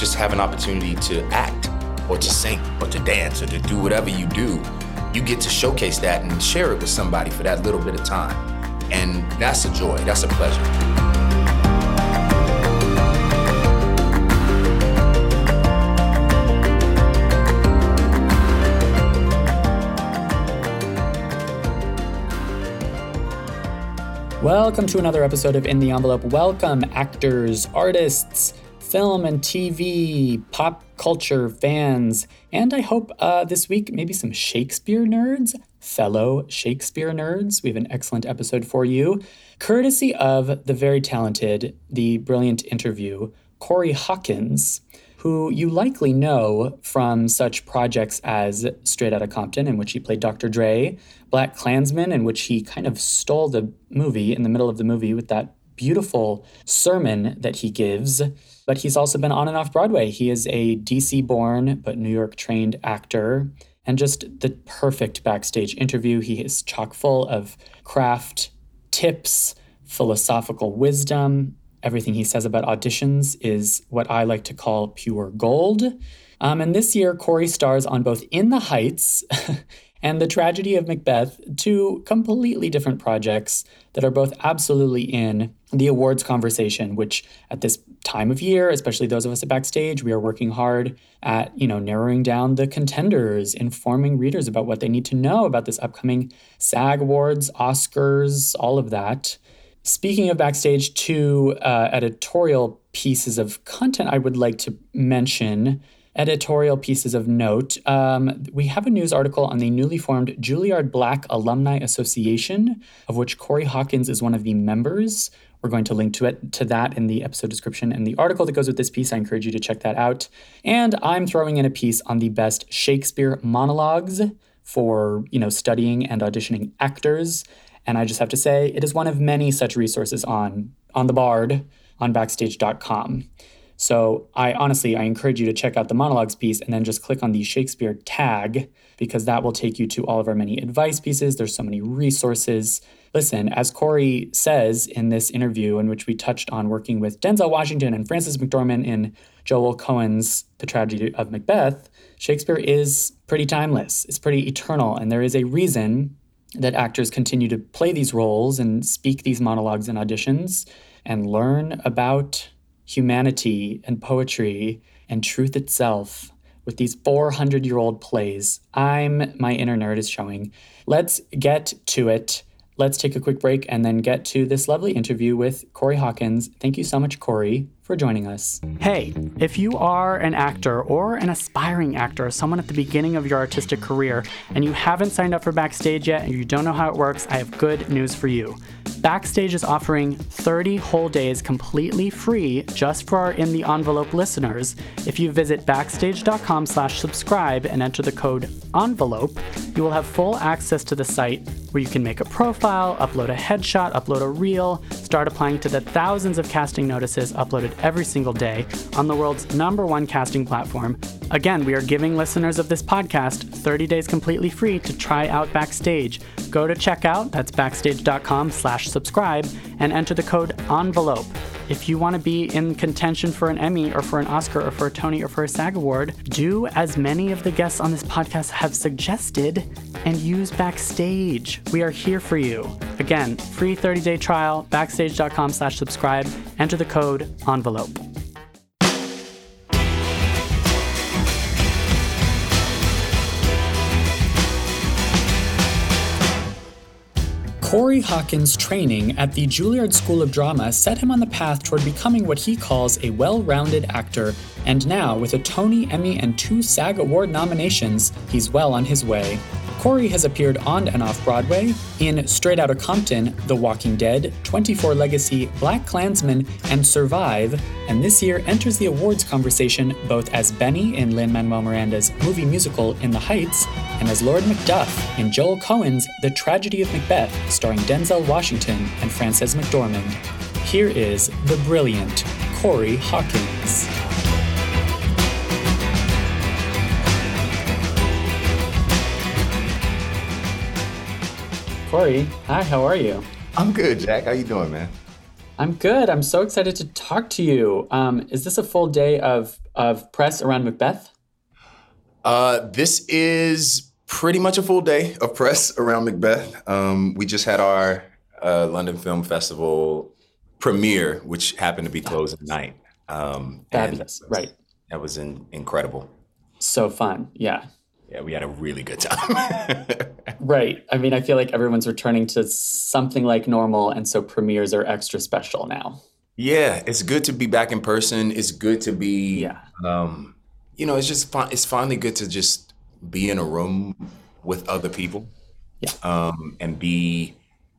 just have an opportunity to act or to sing or to dance or to do whatever you do, you get to showcase that and share it with somebody for that little bit of time. And that's a joy, that's a pleasure. Welcome to another episode of In the Envelope. Welcome, actors, artists, film and TV, pop culture fans, and I hope uh, this week maybe some Shakespeare nerds, fellow Shakespeare nerds. We have an excellent episode for you, courtesy of the very talented, the brilliant interview, Corey Hawkins who you likely know from such projects as Straight Outta Compton, in which he played Dr. Dre, BlacKkKlansman, in which he kind of stole the movie in the middle of the movie with that beautiful sermon that he gives. But he's also been on and off Broadway. He is a DC born but New York trained actor. And just the perfect backstage interview. He is chock full of craft tips, philosophical wisdom, Everything he says about auditions is what I like to call pure gold. Um, and this year, Corey stars on both In the Heights and The Tragedy of Macbeth, two completely different projects that are both absolutely in the awards conversation, which at this time of year, especially those of us at Backstage, we are working hard at, you know, narrowing down the contenders, informing readers about what they need to know about this upcoming SAG Awards, Oscars, all of that. Speaking of backstage, two uh, editorial pieces of content I would like to mention. Editorial pieces of note. Um, we have a news article on the newly formed Juilliard Black Alumni Association, of which Corey Hawkins is one of the members. We're going to link to it to that in the episode description and the article that goes with this piece. I encourage you to check that out. And I'm throwing in a piece on the best Shakespeare monologues for you know studying and auditioning actors. And I just have to say, it is one of many such resources on on the Bard on Backstage.com. So I honestly I encourage you to check out the monologues piece and then just click on the Shakespeare tag because that will take you to all of our many advice pieces. There's so many resources. Listen, as Corey says in this interview in which we touched on working with Denzel Washington and Frances McDormand in Joel Coen's The Tragedy of Macbeth, Shakespeare is pretty timeless. It's pretty eternal and there is a reason that actors continue to play these roles and speak these monologues in auditions and learn about humanity and poetry and truth itself with these 400 year old plays. I'm my inner nerd is showing. Let's get to it. Let's take a quick break and then get to this lovely interview with Corey Hawkins. Thank you so much, Corey, for joining us. Hey, if you are an actor or an aspiring actor, someone at the beginning of your artistic career, and you haven't signed up for Backstage yet and you don't know how it works, I have good news for you. Backstage is offering 30 whole days completely free just for our In the Envelope listeners. If you visit backstage.com slash subscribe and enter the code ENVELOPE, you will have full access to the site where you can make a profile, upload a headshot, upload a reel, start applying to the thousands of casting notices uploaded every single day on the world's number one casting platform. Again, we are giving listeners of this podcast 30 days completely free to try out Backstage. Go to checkout, that's backstage.com slash subscribe, and enter the code ENVELOPE. If you want to be in contention for an Emmy or for an Oscar or for a Tony or for a SAG award, do as many of the guests on this podcast have suggested and use Backstage. We are here for you. Again, free 30-day trial, backstage.com slash subscribe, enter the code ENVELOPE. Corey Hawkins' training at the Juilliard School of Drama set him on the path toward becoming what he calls a well rounded actor, and now, with a Tony, Emmy, and two SAG Award nominations, he's well on his way. Corey has appeared on and off Broadway in Straight Outta Compton, The Walking Dead, 24 Legacy, BlacKkKlansman, and Survive, and this year enters the awards conversation both as Benny in Lin Manuel Miranda's movie musical In the Heights and as Lord Macduff in Joel Coen's The Tragedy of Macbeth, starring Denzel Washington and Frances McDormand. Here is the brilliant Corey Hawkins. Corey, hi, how are you? I'm good, Jack. How you doing, man? I'm good. I'm so excited to talk to you. Um, is this a full day of of press around Macbeth? Uh, this is pretty much a full day of press around Macbeth. Um, we just had our uh, London Film Festival premiere, which happened to be closed at night. Um, Fabulous, right? That was in, incredible. So fun, yeah. Yeah, we had a really good time. right. I mean, I feel like everyone's returning to something like normal, and so premieres are extra special now. Yeah, it's good to be back in person. It's good to be. Yeah. Um, you know, it's just fun. It's finally good to just be in a room with other people. Yeah. Um, and be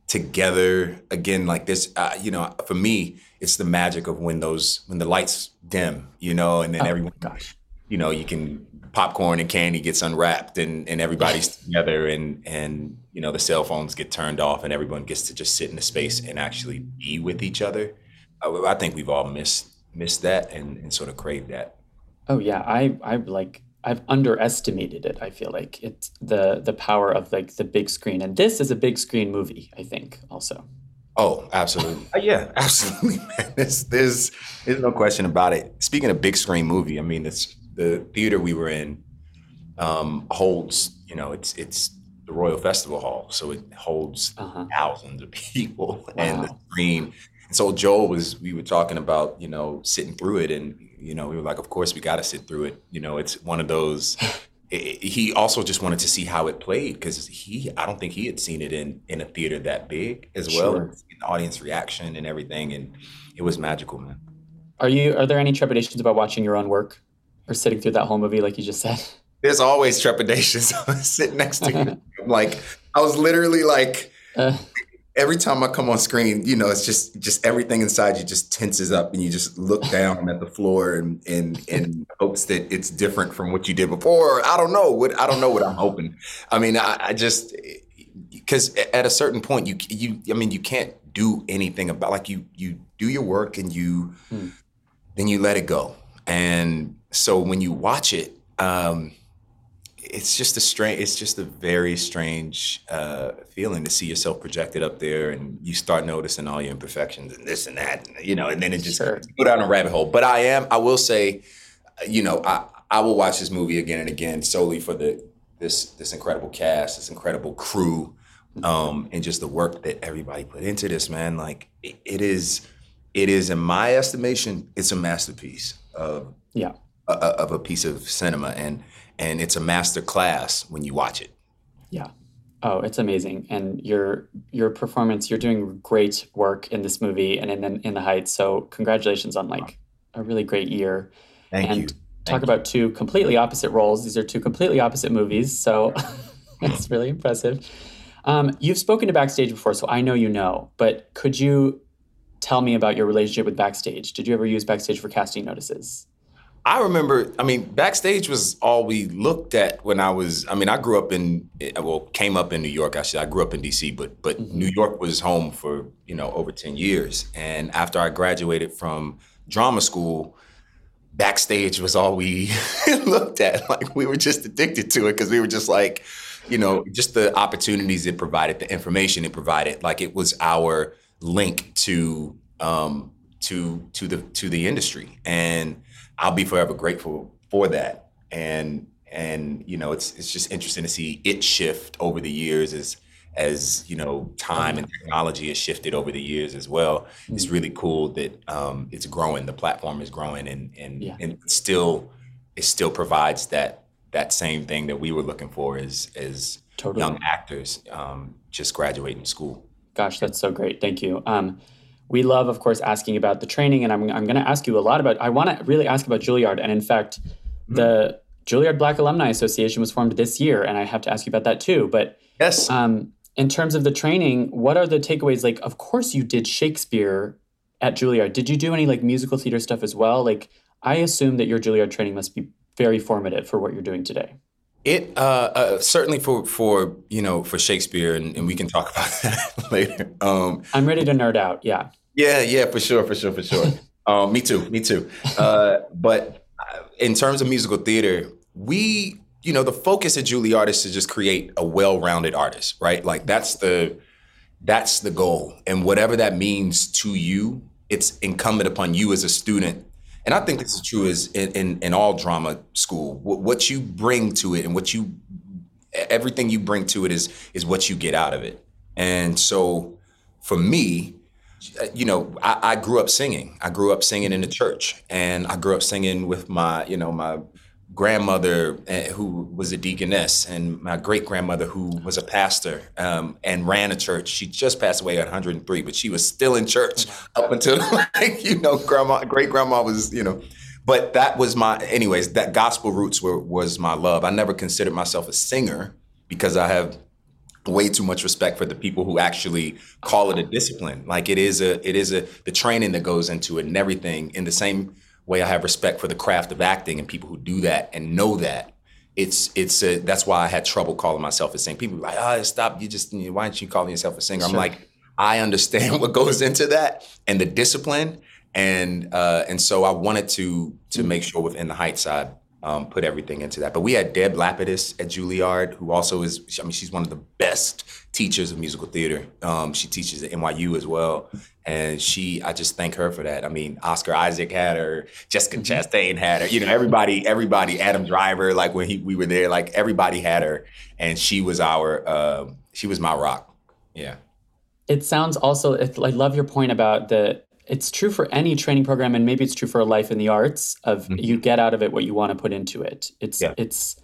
together again like this. Uh, you know, for me, it's the magic of when those when the lights dim. You know, and then oh, everyone. Gosh. You know, you can popcorn and candy gets unwrapped and, and everybody's together and and you know the cell phones get turned off and everyone gets to just sit in the space and actually be with each other. I, I think we've all missed missed that and, and sort of craved that. Oh yeah, I I like I've underestimated it. I feel like it's the the power of like the big screen, and this is a big screen movie. I think also. Oh, absolutely. uh, yeah, absolutely, man. There's, there's there's no question about it. Speaking of big screen movie, I mean, it's the theater we were in um, holds, you know, it's it's the Royal Festival Hall, so it holds uh-huh. thousands of people, wow. and the screen. And so Joel was, we were talking about, you know, sitting through it, and you know, we were like, of course we got to sit through it. You know, it's one of those. it, he also just wanted to see how it played because he, I don't think he had seen it in in a theater that big as well, sure. the audience reaction and everything, and it was magical, man. Are you? Are there any trepidations about watching your own work? Or sitting through that whole movie, like you just said? There's always trepidations sitting next to you. like I was literally like, uh, every time I come on screen, you know, it's just just everything inside you just tenses up, and you just look down at the floor and and in hopes that it's different from what you did before. I don't know what I don't know what I'm hoping. I mean, I, I just because at a certain point, you you I mean, you can't do anything about like you you do your work and you hmm. then you let it go and so when you watch it, um, it's just a strange. It's just a very strange uh, feeling to see yourself projected up there, and you start noticing all your imperfections and this and that, and, you know, and then it just sure. go down a rabbit hole. But I am. I will say, you know, I I will watch this movie again and again solely for the this this incredible cast, this incredible crew, um, and just the work that everybody put into this. Man, like it, it is, it is in my estimation, it's a masterpiece of yeah a, of a piece of cinema, and and it's a master class when you watch it. Yeah. Oh, it's amazing, and your your performance. You're doing great work in this movie and in in the Heights. So congratulations on like a really great year. Thank and you. talk about two completely opposite roles. These are two completely opposite movies. So it's really impressive. Um, you've spoken to Backstage before, so I know you know. But could you tell me about your relationship with Backstage? Did you ever use Backstage for casting notices? I remember, I mean, backstage was all we looked at when I was, I mean, I grew up in, well, came up in New York, actually. I grew up in DC, but but mm-hmm. New York was home for, you know, over 10 years. And after I graduated from drama school, backstage was all we looked at. Like we were just addicted to it because we were just like, you know, just the opportunities it provided, the information it provided. Like it was our link to um to to the to the industry. And I'll be forever grateful for that. And and you know, it's it's just interesting to see it shift over the years as as you know time and technology has shifted over the years as well. Mm-hmm. It's really cool that um, it's growing. The platform is growing, and and yeah. and still it still provides that that same thing that we were looking for as as totally. young actors um, just graduating school. Gosh, that's so great. Thank you. Um, we love, of course, asking about the training, and I'm, I'm going to ask you a lot about. I want to really ask about Juilliard, and in fact, mm-hmm. the Juilliard Black Alumni Association was formed this year, and I have to ask you about that too. But yes, um, in terms of the training, what are the takeaways? Like, of course, you did Shakespeare at Juilliard. Did you do any like musical theater stuff as well? Like, I assume that your Juilliard training must be very formative for what you're doing today. It uh, uh, certainly for for you know for Shakespeare, and, and we can talk about that later. Um, I'm ready to nerd out. Yeah. Yeah, yeah, for sure, for sure, for sure. um, me too, me too. Uh, but uh, in terms of musical theater, we, you know, the focus at Juilliard is to just create a well-rounded artist, right? Like that's the that's the goal, and whatever that means to you, it's incumbent upon you as a student. And I think this is true as in, in, in all drama school. What, what you bring to it, and what you everything you bring to it is is what you get out of it. And so, for me, uh, you know, I, I, grew up singing. I grew up singing in the church, and I grew up singing with my, you know, my grandmother eh, who was a deaconess, and my great grandmother who was a pastor um, and ran a church. She just passed away at 103, but she was still in church up until, like, you know, grandma, great grandma was, you know. But that was my, anyways. That gospel roots were was my love. I never considered myself a singer because I have way too much respect for the people who actually call it a discipline. Like it is a it is a the training that goes into it and everything. In the same way I have respect for the craft of acting and people who do that and know that. It's it's a, that's why I had trouble calling myself a singer. People like, oh, stop! You just why aren't you calling yourself a singer? Sure. I'm like, I understand what goes into that and the discipline, and uh, and so I wanted to to make sure within the height side um, put everything into that. But we had Deb Lapidus at Juilliard, who also is, I mean, she's one of the best teachers of musical theater. Um, she teaches at NYU as well. And she, I just thank her for that. I mean, Oscar Isaac had her, Jessica mm-hmm. Chastain had her, you know, everybody, everybody, Adam Driver, like when he, we were there, like everybody had her. And she was our, uh, she was my rock. Yeah. It sounds also, I love your point about the it's true for any training program and maybe it's true for a life in the arts of mm-hmm. you get out of it what you want to put into it. It's yeah. it's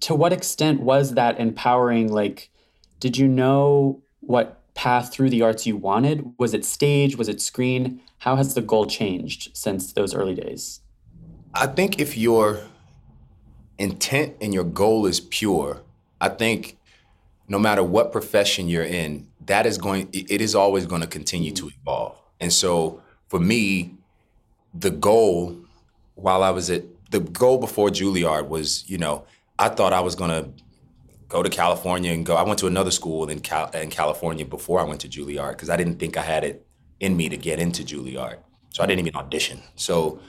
to what extent was that empowering? Like did you know what path through the arts you wanted? Was it stage? Was it screen? How has the goal changed since those early days? I think if your intent and your goal is pure i think no matter what profession you're in that is going it is always going to continue to evolve and so for me, the goal while I was at the goal before Juilliard was, you know, I thought I was gonna go to California and go. I went to another school in, Cal- in California before I went to Juilliard because I didn't think I had it in me to get into Juilliard. So I didn't even audition. So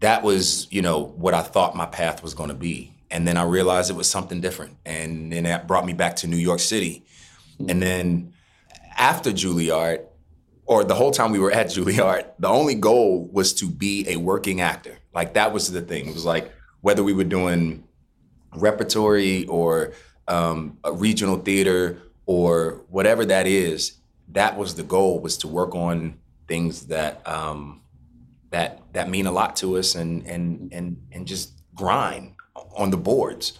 that was, you know, what I thought my path was going to be. And then I realized it was something different. And then that brought me back to New York City. And then after Juilliard, or the whole time we were at Juilliard, the only goal was to be a working actor. Like that was the thing. It was like whether we were doing repertory or um, a regional theater or whatever that is, that was the goal was to work on things that um, that that mean a lot to us and and and and just grind on the boards.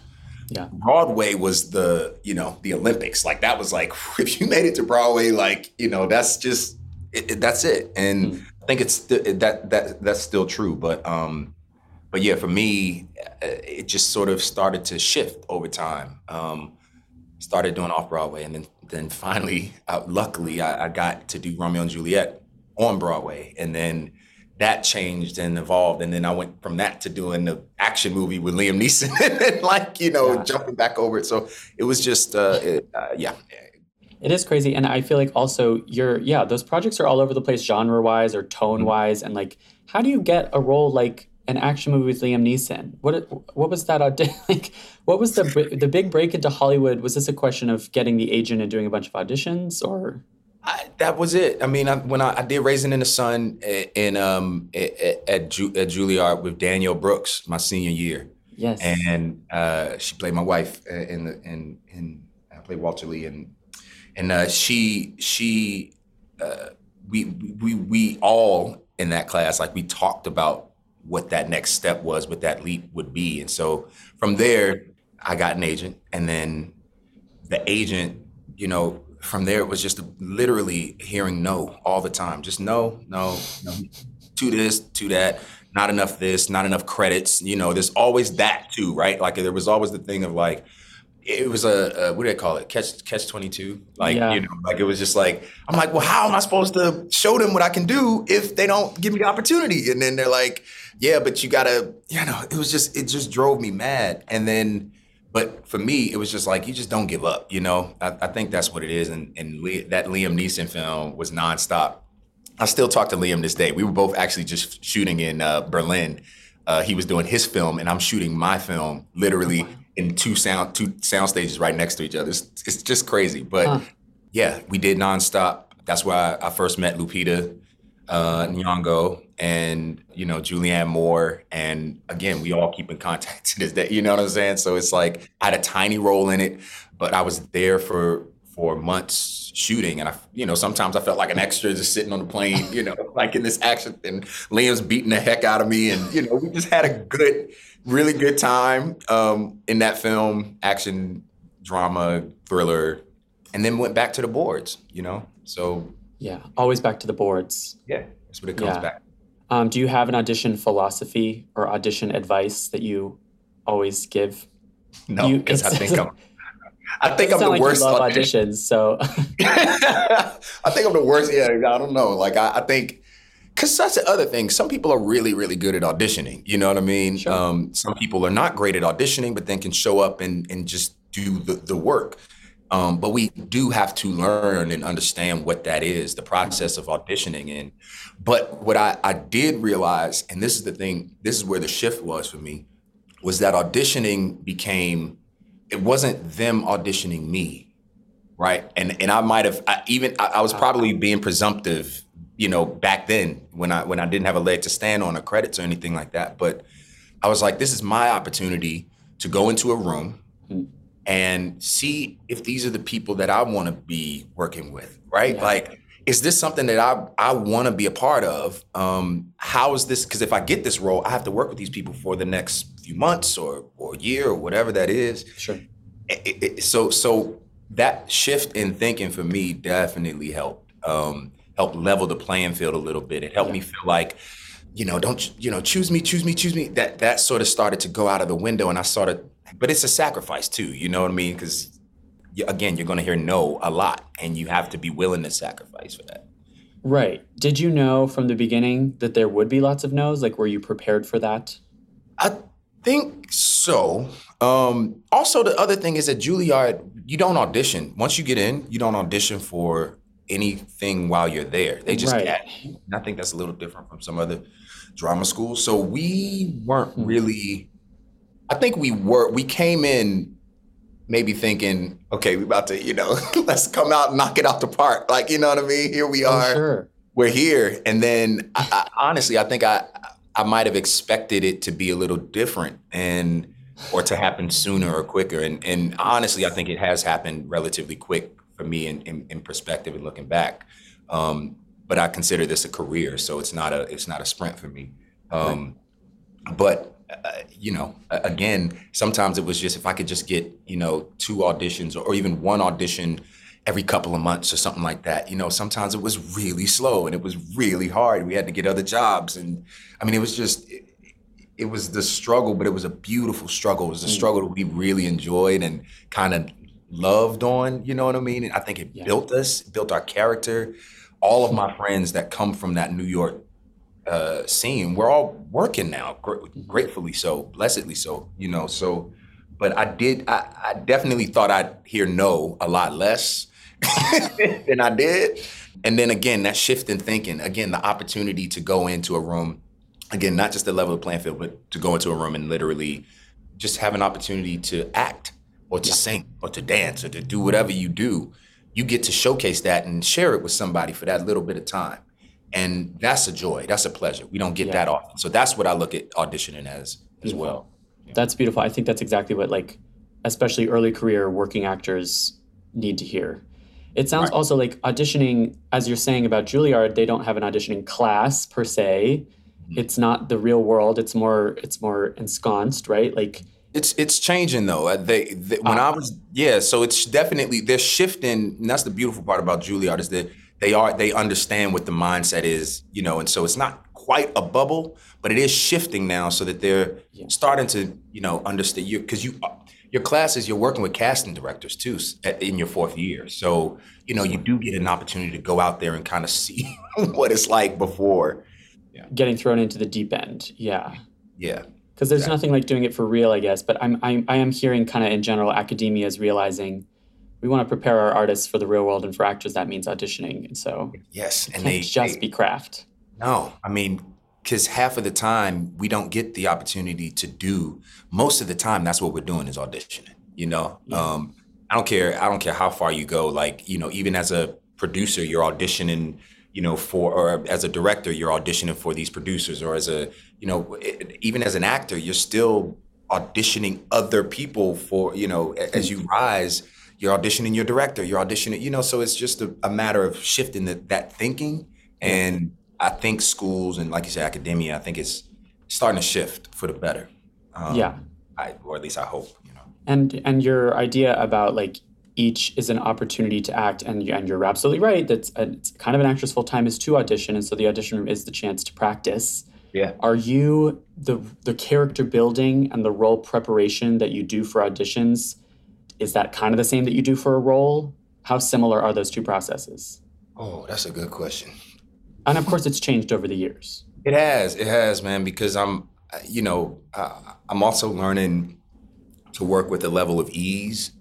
Yeah. Broadway was the, you know, the Olympics. Like that was like if you made it to Broadway, like, you know, that's just it, it, that's it. And mm. I think it's st- that that that's still true. But um, but yeah, for me, uh, it just sort of started to shift over time. Um, started doing off Broadway, and then then finally, uh, luckily, I, I got to do Romeo and Juliet on Broadway, and then that changed and evolved. And then I went from that to doing the action movie with Liam Neeson and like, you know, yeah. jumping back over it. So it was just, uh, it, uh, yeah, it is crazy. And I feel like also you're, yeah, those projects are all over the place genre wise or tone wise. And like, how do you get a role like an action movie with Liam Neeson? What what was that like, what was the the big break into Hollywood? Was this a question of getting the agent and doing a bunch of auditions or? I, that was it. I mean, I, when I, I, did Raisin in the Sun in um at at, Ju, at Juilliard with Danielle Brooks my senior year. Yes. And uh, she played my wife in the in in I played Walter Lee and and uh, she she uh, we we we all in that class like we talked about what that next step was, what that leap would be, and so from there I got an agent, and then the agent, you know, from there it was just literally hearing no all the time. Just no, no, no, to this, to that. Not enough this, not enough credits. You know, there's always that too, right? Like there was always the thing of like, it was a, a what do they call it? Catch catch twenty two. Like Yeah. you know, like it was just like I'm like, well, how am I supposed to show them what I can do if they don't give me the opportunity? And then they're like, yeah, but you gotta, you know, it was just it just drove me mad. And then, but for me, it was just like you just don't give up. You know, I, I think that's what it is. And and Le- that Liam Neeson film was nonstop. I still talk to Liam this day. We were both actually just shooting in uh, Berlin. Uh, he was doing his film, and I'm shooting my film literally in two sound two sound stages right next to each other. It's, it's just crazy, but Huh. yeah, we did nonstop. That's where I, I first met Lupita uh, Nyong'o and you know Julianne Moore, and again, we all keep in contact to this day. You know what I'm saying? So it's like I had a tiny role in it, but I was there for for months shooting, and I, you know, sometimes I felt like an extra just sitting on the plane, you know, like in this action, and Liam's beating the heck out of me, and you know, we just had a good, really good time um, in that film, action, drama, thriller, and then went back to the boards, you know. So Yeah, always back to the boards. yeah, that's what it comes Yeah. back. Um, do you have an audition philosophy or audition advice that you always give? No, You- because I think I'm. I think I'm the like worst. Love audition- auditions, so I think I'm the worst. Yeah, I don't know. Like I, I think because that's the other thing. Some people are really, really good at auditioning. You know what I mean? Sure. Um, some people are not great at auditioning, but then can show up and and just do the, the work. Um, but we do have to learn and understand what that is, the process of auditioning. And but what I, I did realize, and this is the thing, this is where the shift was for me, was that auditioning became it wasn't them auditioning me, right? And and I might have I, even I, I was probably being presumptive, you know, back then when I when I didn't have a leg to stand on or credits or anything like that. But I was like, this is my opportunity to go into a room and see if these are the people that I want to be working with, right? Yeah. Like, is this something that I I want to be a part of? Um, how is this? Because if I get this role, I have to work with these people for the next few months or or year or whatever that is. sure. It- it- so so that shift in thinking for me definitely helped um, helped level the playing field a little bit. It helped me feel like, you know, don't you know, choose me, choose me, choose me. That that sort of started to go out of the window, and I started. But it's a sacrifice too. You know what I mean? Because again, you're going to hear no a lot, and you have to be willing to sacrifice for that. Right. Did you know from the beginning that there would be lots of no's? Like, were you prepared for that? I think so. Um, also, the other thing is at Juilliard, you don't audition. Once you get in, you don't audition for anything while you're there. They just Right. I think that's a little different from some other drama schools. So we weren't Hmm. really. I think we were. We came in maybe thinking, okay, we're about to, you know, let's come out and knock it out the park. Like, you know what I mean? Here we are sure. we're here and then I, I, honestly i think i i might have expected it to be a little different and or to happen sooner or quicker and and honestly i think it has happened relatively quick for me in, in, in perspective and looking back. Um, but i consider this a career so it's not a it's not a sprint for me. Um, but uh, you know again sometimes it was just if i could just get you know two auditions or, or even one audition every couple of months or something like that you know sometimes it was really slow and it was really hard. We had to get other jobs and i mean it was just it, it was the struggle but it was a beautiful struggle. It was a struggle that we really enjoyed and kind of loved on you know what i mean and i think it Yeah. built us built our character all of my friends that come from that new york uh, scene, we're all working now, gr- gratefully so, blessedly so, you know. So, but I did, I, I definitely thought I'd hear no a lot less than I did. And then again, that shift in thinking, again, the opportunity to go into a room, again, not just the level of playing field, but to go into a room and literally just have an opportunity to act or to sing or to dance or to do whatever you do. You get to showcase that and share it with somebody for that little bit of time. And that's a joy. That's a pleasure. We don't get Yeah. that often. So that's what I look at auditioning as as well. That's beautiful. I think that's exactly what, like, especially early career working actors need to hear. It sounds Right. also like auditioning, as you're saying about Juilliard, they don't have an auditioning class per se. Mm-hmm. It's not the real world. It's more it's more ensconced, right? Like It's it's changing though. Uh, They, they when I was yeah, so it's definitely they're shifting. And that's the beautiful part about Juilliard is that they are they understand what the mindset is, you know, and so it's not quite a bubble, but it is shifting now so that they're starting to you know understand you because you your classes you're working with casting directors too at- in your fourth year, so you know you do get an opportunity to go out there and kind of see what it's like before. Getting thrown into the deep end. Yeah. Yeah, Because there's nothing like doing it for real, I guess. But I'm, I'm I am hearing kind of in general academia is realizing we want to prepare our artists for the real world, and for actors that means auditioning. And so yes, and can't they just they- be craft. No, I mean, because half of the time we don't get the opportunity to do. Most of the time, that's what we're doing is auditioning. You know, um, I don't care. I don't care how far you go. Like, you know, even as a producer, you're auditioning. You know, for or as a director, you're auditioning for these producers, or as a, you know, e- even as an actor, you're still auditioning other people for. You know, as you rise, you're auditioning your director. You're auditioning. You know, so it's just a, a matter of shifting that that thinking and I think schools and like you said, academia, I think it's starting to shift for the better. Um, Yeah. I, or at least I hope, you know. And and your idea about like each is an opportunity to act, and you- and you're absolutely right. That's a, it's kind of an actress full time is to audition, and so the audition room is the chance to practice. Yeah. Are you the the character building and the role preparation that you do for auditions? Is that kind of the same that you do for a role? How similar are those two processes? Oh, that's a good question. And of course, it's changed over the years. It has, it has, man, because I'm, you know, uh, I'm also learning to work with a level of ease.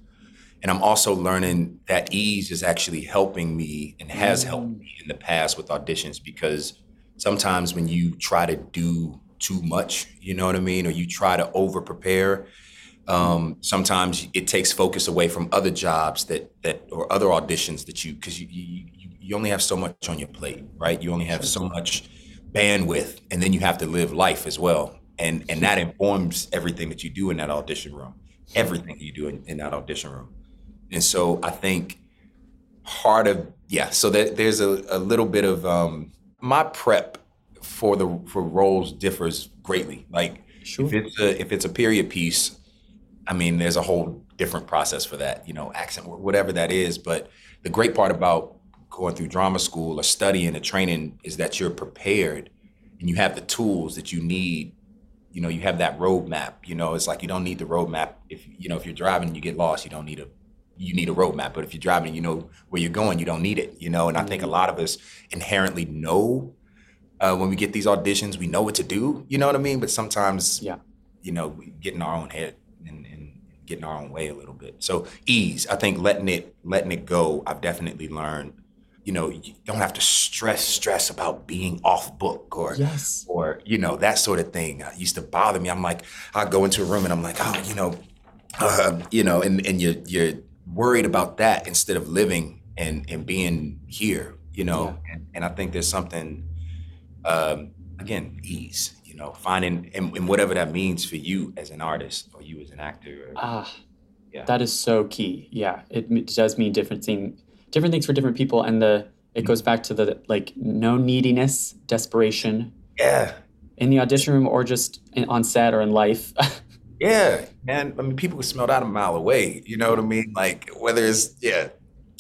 And I'm also learning that ease is actually helping me and has helped me in the past with auditions because sometimes when you try to do too much, you know what I mean, or you try to over prepare, um, sometimes it takes focus away from other jobs that that or other auditions that you because you, you you only have so much on your plate, right? You only have so much bandwidth, and then you have to live life as well, and and that informs everything that you do in that audition room, everything you do in, in that audition room, and so I think part of yeah, so that there's a, a little bit of um, my prep for the for roles differs greatly. Like Sure. if it's a if it's a period piece, I mean, there's a whole different process for that, you know, accent, wh- whatever that is. But the great part about going through drama school or studying or training is that you're prepared and you have the tools that you need. You know, you have that roadmap. You know, it's like you don't need the roadmap. If you know, if you're driving and you get lost, you don't need a you need a roadmap. But if you're driving you know where you're going, you don't need it. You know, and I think a lot of us inherently know uh, when we get these auditions, we know what to do. You know what I mean? But sometimes Yeah. you know, we get in our own head and, and get in our own way a little bit. So ease, I think letting it letting it go, I've definitely learned. You know, you don't have to stress stress about being off book or Yes. or you know that sort of thing. Uh, used to bother me. I'm like, I go into a room and I'm like, oh, you know, uh, you know, and and you're you're worried about that instead of living and and being here. You know, and, and I think there's something um, again, ease, you know, finding and, and whatever that means for you as an artist or you as an actor. Or, Ah, Yeah. that is so key. Yeah, it, does mean different thing, different things for different people, and the it goes back to the like no neediness, desperation yeah, in the audition room or just in, on set or in life. yeah, man. I mean, people can smell that a mile away. You know what I mean? Like whether it's yeah,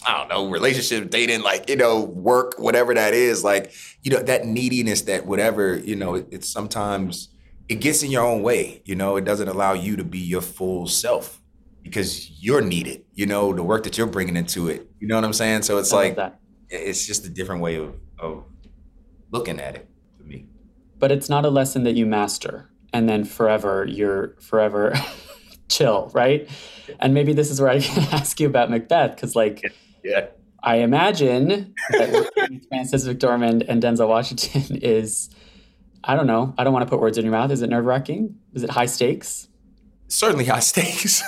I don't know, relationship, dating, like you know, work, whatever that is. Like you know, that neediness, that whatever, you know, it, it's sometimes it gets in your own way. You know, it doesn't allow you to be your full self because you're needed. You know, the work that you're bringing into it. You know what I'm saying? So it's I like. that. it's just a different way of, of looking at it for me. But it's not a lesson that you master and then forever you're forever chill, right? And maybe this is where I can ask you about Macbeth because like Yeah. I imagine that Frances McDormand and Denzel Washington is, I don't know, I don't want to put words in your mouth. Is it nerve wracking? Is it high stakes? Certainly high stakes.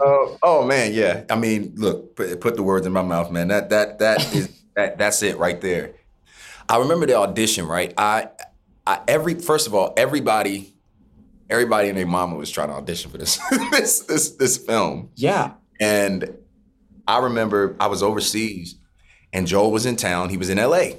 oh, oh man, yeah. I mean, look, put, put the words in my mouth, man. That that that is that that's it right there. I remember the audition, right? I, I every first of all, everybody, everybody and their mama was trying to audition for this this this this film. yeah. And I remember I was overseas and Joel was in town. He was in LA,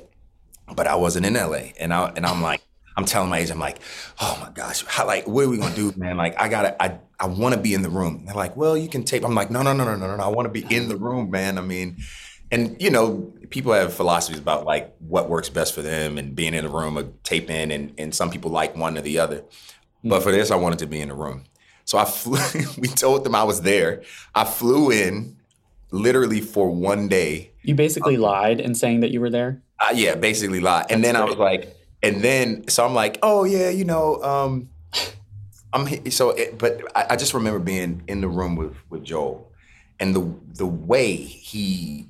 but I wasn't in LA. And I and I'm like, I'm telling my agent, I'm like, oh my gosh, how, like, what are we gonna do, man? Like, I gotta, I, I want to be in the room. They're like, well, you can tape. I'm like, no, no, no, no, no, no. I want to be in the room, man. I mean, and you know, people have philosophies about like what works best for them and being in the room or taping, and and some people like one or the other. But for this, I wanted to be in the room. So I flew. we told them I was there. I flew in, literally for one day. You basically um, lied in saying that you were there. Uh, yeah, basically lied. And then great. I was like, and then so I'm like, oh yeah, you know, um, I'm so. It, but I, I just remember being in the room with with Joel, and the the way he,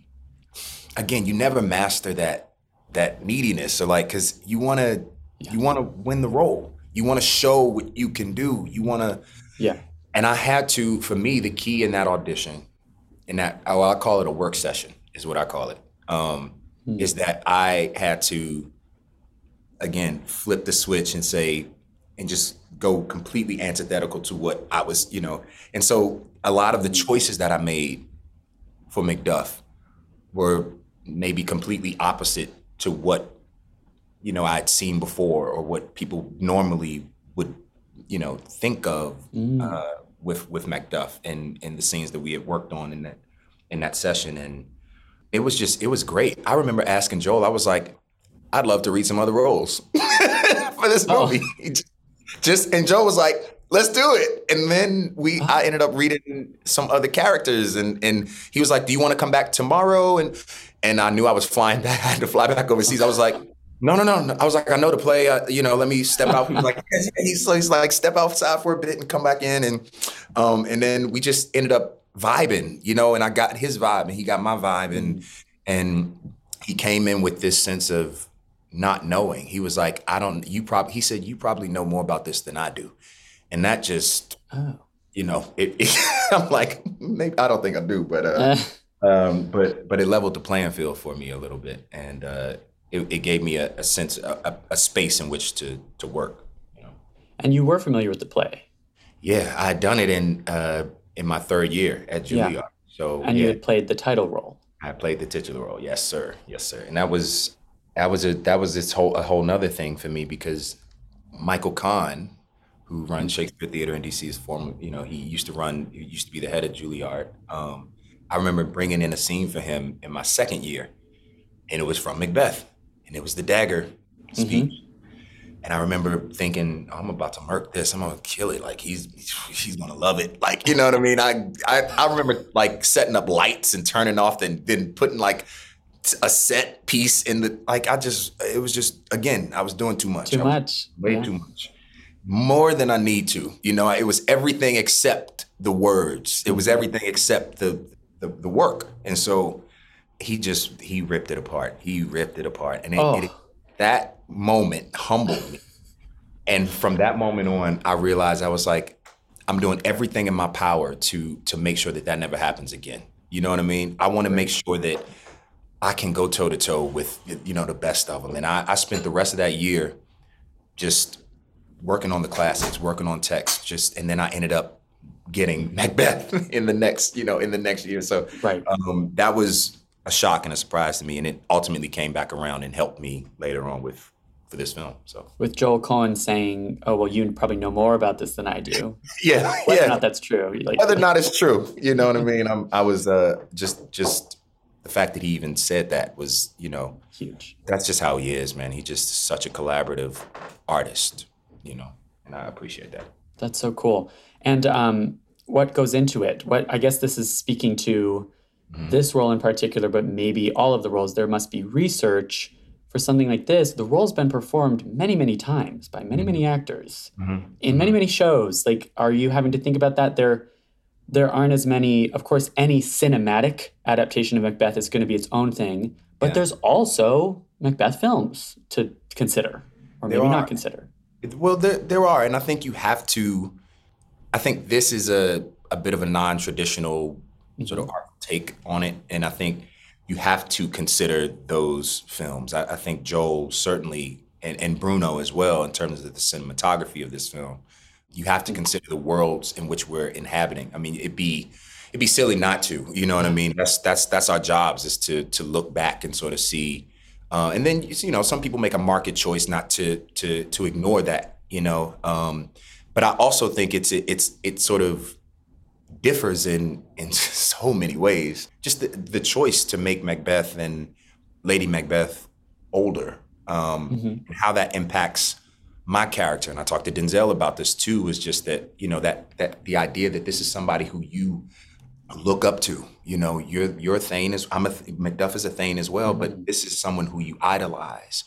again, you never master that that neediness. So like, cause you want to you want to win the role. You want to show what you can do. You want to yeah. And I had to, for me, the key in that audition, in that, oh, I call it a work session, is what I call it. Um, mm. Is that I had to, again, flip the switch and say, and just go completely antithetical to what I was, you know. And so a lot of the choices that I made for Macduff were maybe completely opposite to what, you know, I had seen before or what people normally would you know think of mm. uh, with with Macduff and and the scenes that we had worked on in that in that session, and it was just it was great. I remember asking Joel, I was like, I'd love to read some other roles for this oh. movie. Oh. just and Joel was like, let's do it. And then we uh-huh. I ended up reading some other characters and and he was like, Do you want to come back tomorrow? And and I knew I was flying back. I had to fly back overseas. I was like, no, no, no, I was like, I know the play. Uh, you know, let me step out. He's like, he's, he's like, step outside for a bit and come back in, and um, and then we just ended up vibing, you know. And I got his vibe, and he got my vibe, and and he came in with this sense of not knowing. He was like, I don't. You probably. He said, you probably know more about this than I do, and that just, oh. you know, it, it I'm like, maybe I don't think I do, but uh, uh. Um, but but it leveled the playing field for me a little bit, and. Uh, it, it gave me a, a sense, a, a, space in which to to work. You know. And you were familiar with the play. Yeah, I had done it in uh, in my third year at Juilliard. Yeah. So and yeah, you had played the title role. I played the titular role. Yes, sir. Yes, sir. And that was that was a that was this whole a whole nother thing for me because Michael Kahn, who runs Shakespeare Theater in DC, is former. You know, he used to run. He used to be the head of Juilliard. Um, I remember bringing in a scene for him in my second year, and it was from Macbeth and it was the dagger speech. Mm-hmm. And I remember thinking, oh, I'm about to murk this. I'm gonna kill it. Like he's he's gonna love it. Like you know what I mean? I I, I remember like setting up lights and turning off, and then putting like a set piece in the like. I just it was just again I was doing too much. Too much. Way yeah. too much. More than I need to. You know, it was everything except the words. It was mm-hmm. everything except the the, the work. And so he just he ripped it apart. He ripped it apart, and it, oh. it, that moment humbled me. And from that moment on, I realized I was like, I'm doing everything in my power to to make sure that that never happens again. You know what I mean? I want to make sure that I can go toe to toe with you know the best of them. And I, I spent the rest of that year just working on the classics, working on text, just and then I ended up getting Macbeth in the next you know in the next year. So right. um, that was a shock and a surprise to me, and it ultimately came back around and helped me later on with for this film. So with Joel Coen saying, "Oh well, you probably know more about this than I do." yeah, whether yeah. or not that's true. Like, whether or not it's true, you know what I mean. I'm, I was uh, just just the fact that he even said that was, you know, huge. That's just how he is, man. He's just such a collaborative artist, you know, and I appreciate that. That's so cool. And um, what goes into it? What I guess this is speaking to mm-hmm. this role in particular, but maybe all of the roles, there must be research for something like this. The role's been performed many, many times by many, mm-hmm. many actors mm-hmm. in many, mm-hmm. many shows. Like, are you having to think about that? There, there aren't as many. Of course, any cinematic adaptation of Macbeth is going to be its own thing, but yeah. there's also Macbeth films to consider, or maybe not consider. Well, there there are, and I think you have to. I think this is a a bit of a non-traditional sort of art take on it. And I think you have to consider those films. I, I think Joel certainly, and, and, Bruno as well, in terms of the cinematography of this film, you have to consider the worlds in which we're inhabiting. I mean, it'd be it'd be silly not to. You know what I mean? That's that's that's our jobs is to to look back and sort of see Uh, and then you know some people make a market choice not to to to ignore that. You know, um, but I also think it's it's it's sort of differs in in so many ways. Just the, the choice to make Macbeth and Lady Macbeth older, um, mm-hmm. and how that impacts my character. And I talked to Denzel about this too. Was just that you know that that the idea that this is somebody who you look up to. You know, your your Thane is I'm a Macduff is a Thane as well, mm-hmm. but this is someone who you idolize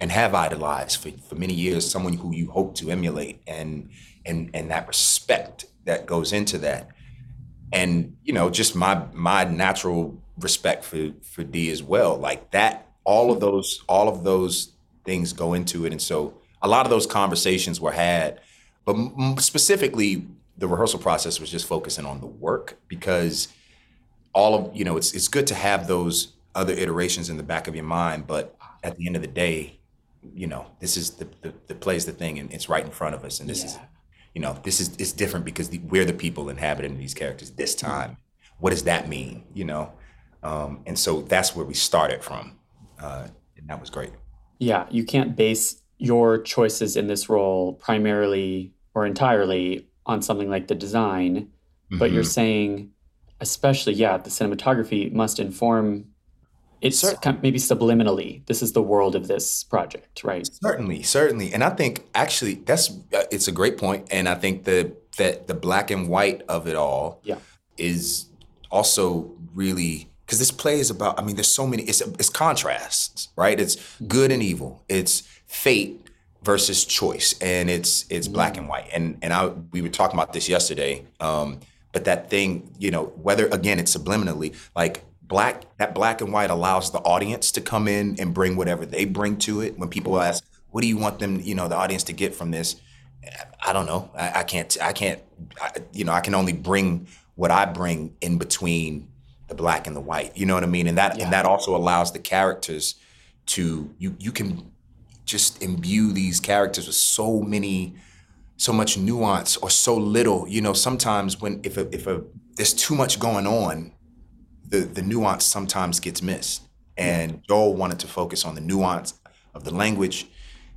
and have idolized for, for many years, someone who you hope to emulate and and and that respect that goes into that. And, you know, just my my natural respect for for D as well. Like that, all of those, all of those things go into it. And so a lot of those conversations were had, but specifically the rehearsal process was just focusing on the work because all of you know it's it's good to have those other iterations in the back of your mind but at the end of the day you know this is the the, the plays the thing and it's right in front of us and this yeah. is you know this is it's different because the, we're the people inhabiting these characters this time what does that mean you know um, and so that's where we started from uh, and that was great yeah you can't base your choices in this role primarily or entirely on something like the design, mm-hmm. but you're mm-hmm. saying, especially, yeah, the cinematography must inform. It's kind of maybe subliminally. This is the world of this project, right? Certainly, certainly, and I think actually that's uh, it's a great point, and I think the that the black and white of it all, yeah. is also really because this play is about. I mean, there's so many. It's it's contrasts, right? It's mm-hmm. good and evil. It's fate versus choice, and it's it's mm-hmm. black and white. And and I we were talking about this yesterday. Um, but that thing, you know, whether again it's subliminally like black that black and white allows the audience to come in and bring whatever they bring to it. When people ask, "What do you want them?" You know, the audience to get from this. I don't know. I, I can't. I can't. I, you know, I can only bring what I bring in between the black and the white. You know what I mean? And that yeah. and that also allows the characters to you. You can just imbue these characters with so many so much nuance or so little you know sometimes when if a, if a there's too much going on the the nuance sometimes gets missed. And joel wanted to focus on the nuance of the language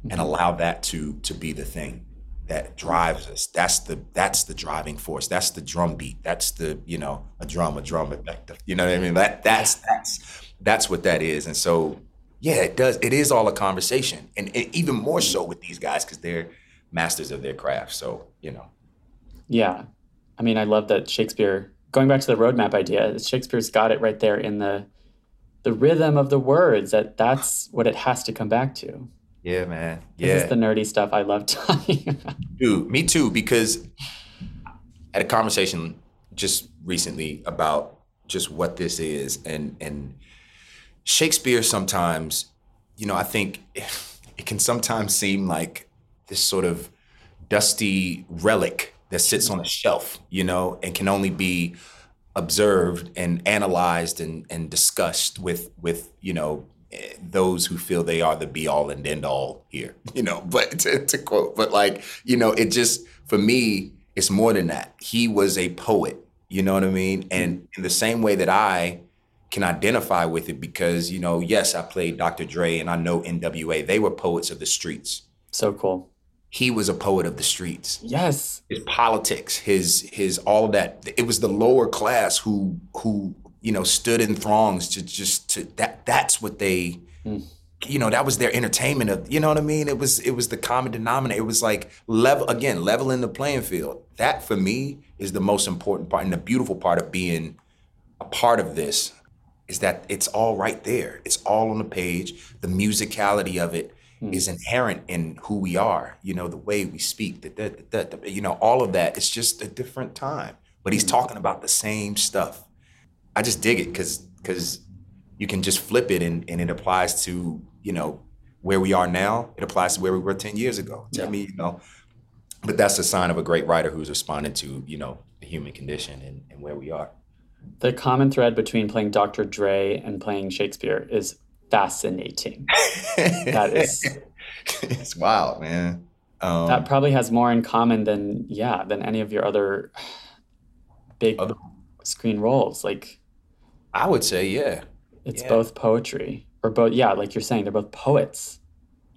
and mm-hmm. allow that to to be the thing that drives us. That's the that's the driving force. That's the drum beat. That's the you know a drum a drum effect you know what i mean? That that's that's that's what that is. And so yeah, it does. It is all a conversation, and it, even more so with these guys because they're masters of their craft. So you know. Yeah, I mean, I love that Shakespeare. Going back to the roadmap idea, Shakespeare's got it right there in the the rhythm of the words. That that's what it has to come back to. Yeah, man. Yeah, this is the nerdy stuff I love talking about. Dude, me too. Because I had a conversation just recently about just what this is, and and Shakespeare sometimes, you know, I think it can sometimes seem like this sort of dusty relic that sits on a shelf, you know, and can only be observed and analyzed and, and discussed with with you know those who feel they are the be all and end all here, you know. But to, to quote, but like you know, it just for me, it's more than that. He was a poet, you know what I mean, mm-hmm. and in the same way that I can identify with it because you know, yes, I played Dr. Dre and I know NWA. They were poets of the streets. So cool. He was a poet of the streets. Yes. His politics, his his all of that. It was the lower class who who you know stood in throngs to just to that. That's what they. Mm. You know that was their entertainment of you know what I mean. It was it was the common denominator. It was like level again, leveling the playing field. That for me is the most important part and the beautiful part of being a part of this is that it's all right there. It's all on the page. The musicality of it mm. is inherent in who we are. You know, the way we speak, the, the, the, the, you know, all of that. It's just a different time. But he's mm. talking about the same stuff. I just dig it because because you can just flip it and, and it applies to you know where we are now. It applies to where we were ten years ago. Yeah. I mean, you know, but that's a sign of a great writer who's responding to you know the human condition and, and where we are. The common thread between playing Dr. Dre and playing Shakespeare is fascinating. that is it's wild, man. Um, that probably has more in common than yeah than any of your other big other, screen roles. Like I would say, yeah, it's yeah. both poetry. or both. Yeah, like you're saying, they're both poets.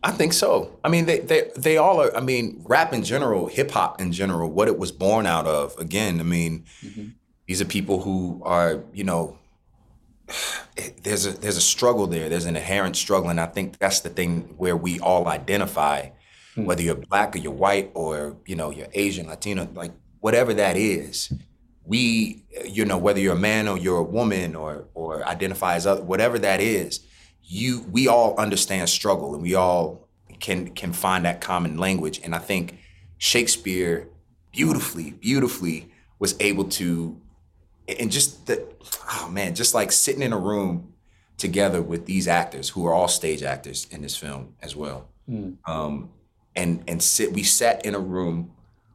I think so. I mean, they they they all are. I mean, rap in general, hip hop in general, what it was born out of. Again, I mean, mm-hmm. these are people who are, you know, there's a there's a struggle there. There's an inherent struggle, and I think that's the thing where we all identify, mm-hmm. whether you're black or you're white or you know you're Asian, Latino, like whatever that is. We, you know, whether you're a man or you're a woman or or identify as other, whatever that is you we all understand struggle and we all can can find that common language and i think shakespeare beautifully beautifully was able to and just the oh man just like sitting in a room together with these actors who are all stage actors in this film as well. Mm. um, and and sit we sat in a room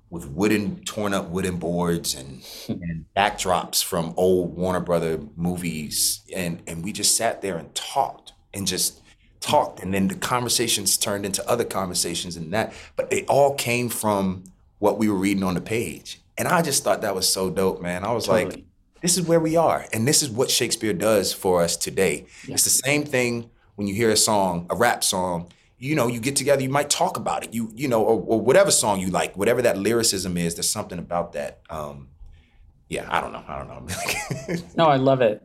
with wooden torn up wooden boards and, and backdrops from old warner brother movies. And and we just sat there and talked and just talked. And then the conversations turned into other conversations and that. But they all came from what we were reading on the page. And i just thought that was so dope man. I was totally. like this is where we are and this is what shakespeare does for us today yeah. it's the same thing when you hear a song a rap song you know you get together you might talk about it you you know or, or whatever song you like whatever that lyricism is there's something about that um yeah i don't know i don't know no i love it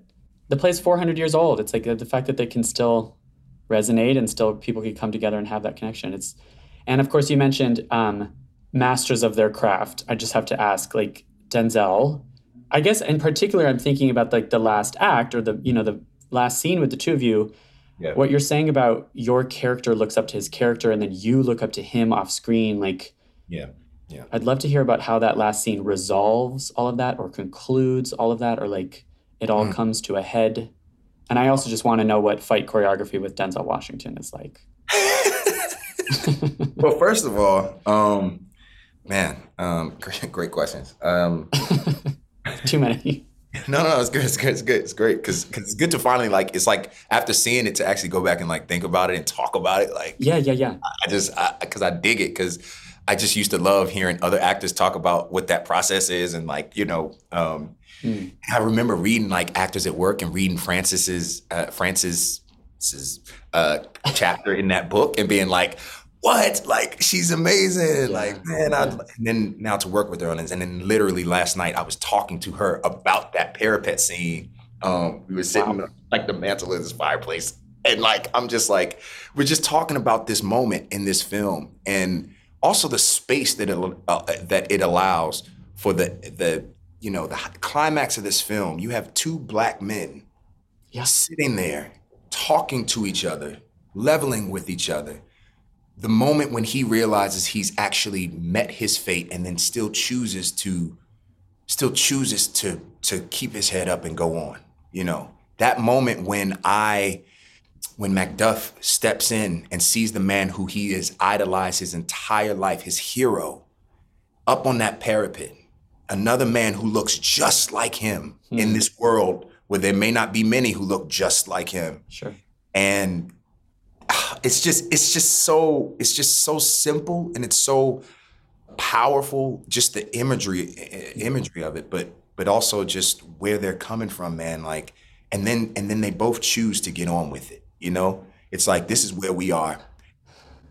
the play's 400 years old. It's like the fact that they can still resonate and still people can come together and have that connection. It's and of course you mentioned um, masters of their craft. I just have to ask, like Denzel. I guess in particular, I'm thinking about like the last act or the you know the last scene with the two of you. Yeah. What you're saying about your character looks up to his character and then you look up to him off screen, like yeah. Yeah. I'd love to hear about how that last scene resolves all of that or concludes all of that or like it all mm. comes to a head. And I also just want to know what fight choreography with Denzel Washington is like. well, first of all, um, man, um, great, great questions. Um, Too many. No, no, it's good. It's good. It's good. It's great because it's good to finally like. It's like after seeing it to actually go back and like think about it and talk about it. Like, yeah, yeah, yeah. I just because I, I, dig it because I just used to love hearing other actors talk about what that process is and like you know um, Mm. I remember reading like actors at work and reading Frances's uh, Frances's uh, chapter in that book and being like, "What? Like she's amazing! Yeah. Like man!" I, and then now to work with her on this, and then literally last night I was talking to her about that parapet scene. Um, we were sitting wow. like the mantle of this fireplace, and like I'm just like we're just talking about this moment in this film, and also the space that it uh, that it allows for the the you know, the climax of this film, you have two black men yeah. sitting there talking to each other, leveling with each other. The moment when he realizes he's actually met his fate and then still chooses to still chooses to to keep his head up and go on. You know, that moment when I when Macduff steps in and sees the man who he has idolized his entire life, his hero, up on that parapet another man who looks just like him hmm. in this world where there may not be many who look just like him. Sure. And it's just it's just so it's just so simple and it's so powerful just the imagery imagery of it but but also just where they're coming from man like and then and then they both choose to get on with it you know it's like this is where we are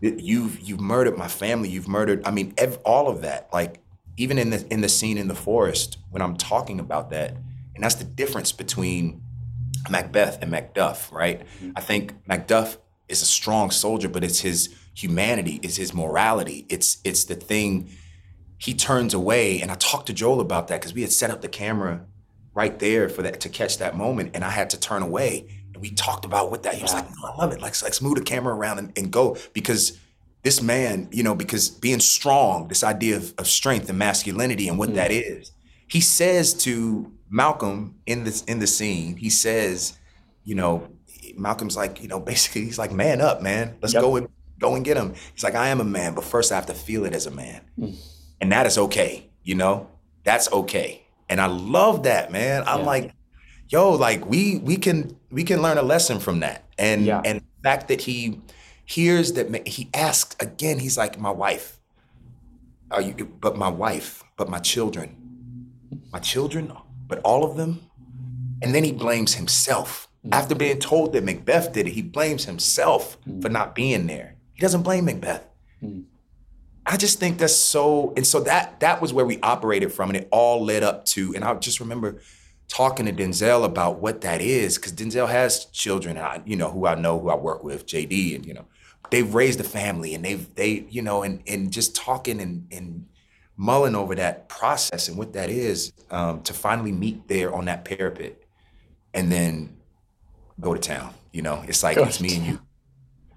you've you've murdered my family you've murdered i mean ev- all of that like even in the in the scene in the forest when I'm talking about that, and that's the difference between Macbeth and Macduff, right? Mm-hmm. I think Macduff is a strong soldier, but it's his humanity, it's his morality, it's it's the thing he turns away. And I talked to Joel about that because we had set up the camera right there for that to catch that moment, and I had to turn away. And we talked about what that. He was like, no, "I love it. Like, let's move the camera around and, and go," because this man, you know, because being strong, this idea of, of strength and masculinity and what mm. that is, he says to Malcolm in this in the scene, he says, you know, Malcolm's like, you know, basically he's like, man up, man. Let's yep. go and go and get him. He's like, I am a man, but first I have to feel it as a man. Mm. And that is okay, you know? That's okay. And I love that, man. I'm yeah. like, yo, like we we can we can learn a lesson from that. And yeah. and the fact that he hears that he asks again he's like my wife are you but my wife but my children my children but all of them and then he blames himself. After being told that Macbeth did it, he blames himself mm-hmm. for not being there. He doesn't blame Macbeth. Mm-hmm. I just think that's so, and so that that was where we operated from, and it all led up to, and I just remember talking to Denzel about what that is, because Denzel has children, I, you know, who I know, who I work with, JD, and you know, they've raised a family, and they've they, you know, and and just talking and and mulling over that process and what that is um, to finally meet there on that parapet, and then go to town. You know, it's like it's me and you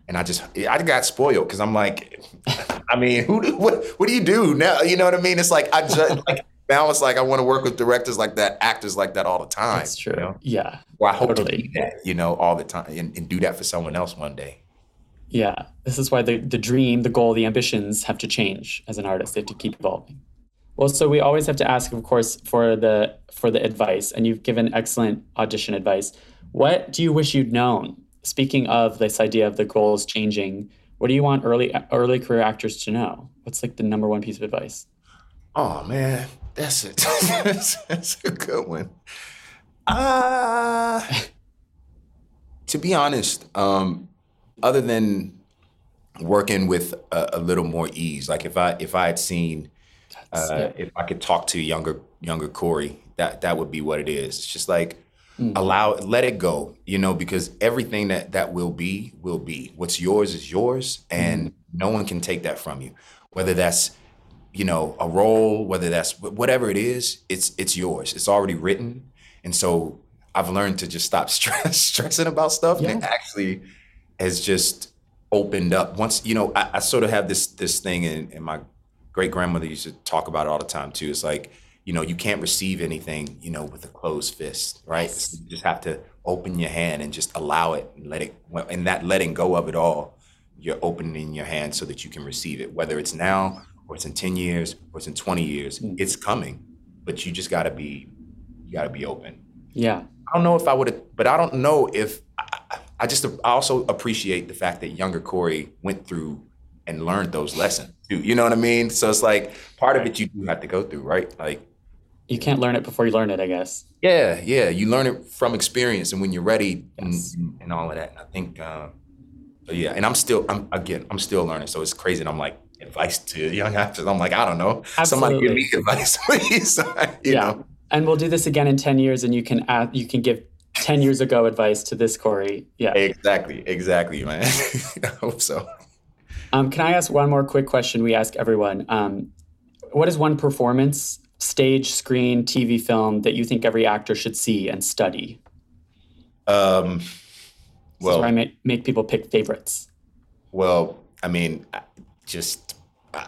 and I just I got spoiled because I'm like, I mean, who do, what what do you do now? You know what I mean? It's like I just like now it's like I want to work with directors like that, actors like that all the time. That's true. You know? Yeah. Well, I hope totally. to be that, you know, all the time and, and do that for someone else one day. Yeah. This is why the, the dream, the goal, the ambitions have to change as an artist. They have to keep evolving. Well, so we always have to ask, of course, for the for the advice, and you've given excellent audition advice. What do you wish you'd known speaking of this idea of the goals changing, what do you want early early career actors to know? What's like the number one piece of advice? Oh man, that's it. that's, that's a good one. Uh, to be honest, um, other than working with a, a, little more ease, like if I if I had seen, uh, if I could talk to younger younger Corey, that that would be what it is. It's just like Mm. Allow let it go, you know, because everything that that will be will be. What's yours is yours, and mm. no one can take that from you. Whether that's you know a role, whether that's whatever it is, it's it's yours. It's already written, and so I've learned to just stop stress, stressing about stuff, yeah. and it actually has just opened up. Once you know, I, I sort of have this this thing, and, and my great grandmother used to talk about it all the time too. It's like you know, you can't receive anything, you know, with a closed fist, right? So you just have to open your hand and just allow it and let it, and that letting go of it all, you're opening your hand so that you can receive it, whether it's now or it's in 10 years or it's in 20 years, mm. it's coming, but you just gotta be, you gotta be open. Yeah. I don't know if I would have, but I don't know if, I, I just, I also appreciate the fact that younger Corey went through and learned those lessons too. You know what I mean? So it's like part of it you do have to go through, right? Like you can't learn it before you learn it, I guess. Yeah, yeah. You learn it from experience and when you're ready yes. and, and, all of that. And I think, uh, yeah. And I'm still, I'm again, I'm still learning. So it's crazy. And I'm like, advice to young actors. I'm like, I don't know. Absolutely. Somebody give me advice, please. yeah. Know? And we'll do this again in 10 years and you can add, you can give 10 years ago advice to this Corey. Yeah. Exactly. Exactly, man. I hope so. Um, can I ask one more quick question we ask everyone? Um, what is one performance stage, screen, TV, film that you think every actor should see and study? Um, well, I make, make people pick favorites. Well, I mean, just uh,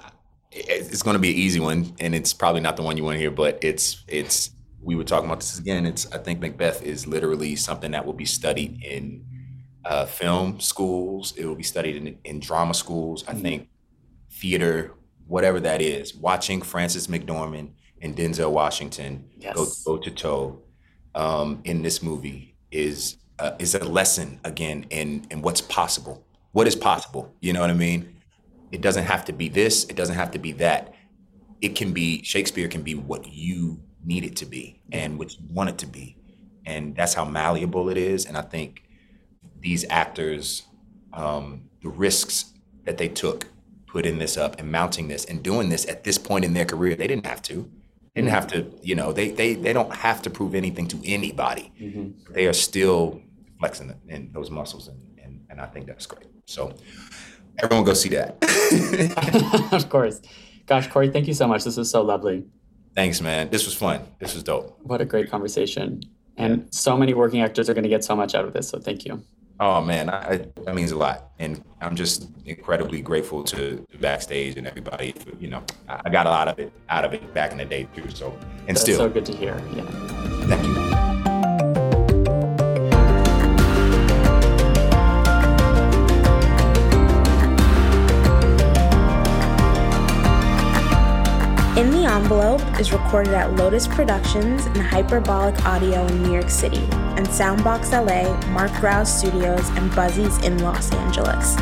it's going to be an easy one, and it's probably not the one you want to hear, but it's it's. We were talking about this again. It's I think Macbeth is literally something that will be studied in uh, film schools. It will be studied in, in drama schools. I mm-hmm. think theater, whatever that is. Watching Frances McDormand and Denzel Washington yes. go go to toe um, in this movie is uh, is a lesson again in in what's possible. What is possible? You know what I mean? It doesn't have to be this. It doesn't have to be that. It can be Shakespeare can be what you need it to be and what you want it to be, and that's how malleable it is. And I think these actors, um, the risks that they took putting this up and mounting this and doing this at this point in their career, they didn't have to didn't have to, you know, they they they don't have to prove anything to anybody. Mm-hmm. They are still flexing in those muscles, and, and and I think that's great. So everyone go see that. of course. Gosh, Corey, thank you so much. This was so lovely. Thanks, man. This was fun. This was dope. What a great conversation. And so many working actors are going to get so much out of this. So thank you. Oh man, I, that means a lot, and I'm just incredibly grateful to backstage and everybody. For, you know, I got a lot of it out of it back in the day too. So and That's still, so good to hear. Yeah. Thank you. Envelope is recorded at Lotus Productions and Hyperbolic Audio in New York City, and Soundbox LA, Marc Graue Studios, and Buzzy's in Los Angeles.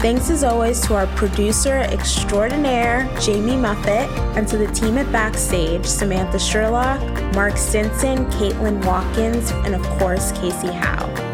Thanks as always to our producer extraordinaire, Jamie Muffett, and to the team at Backstage, Samantha Sherlock, Mark Stinson, Caitlin Watkins, and of course, Casey Howe.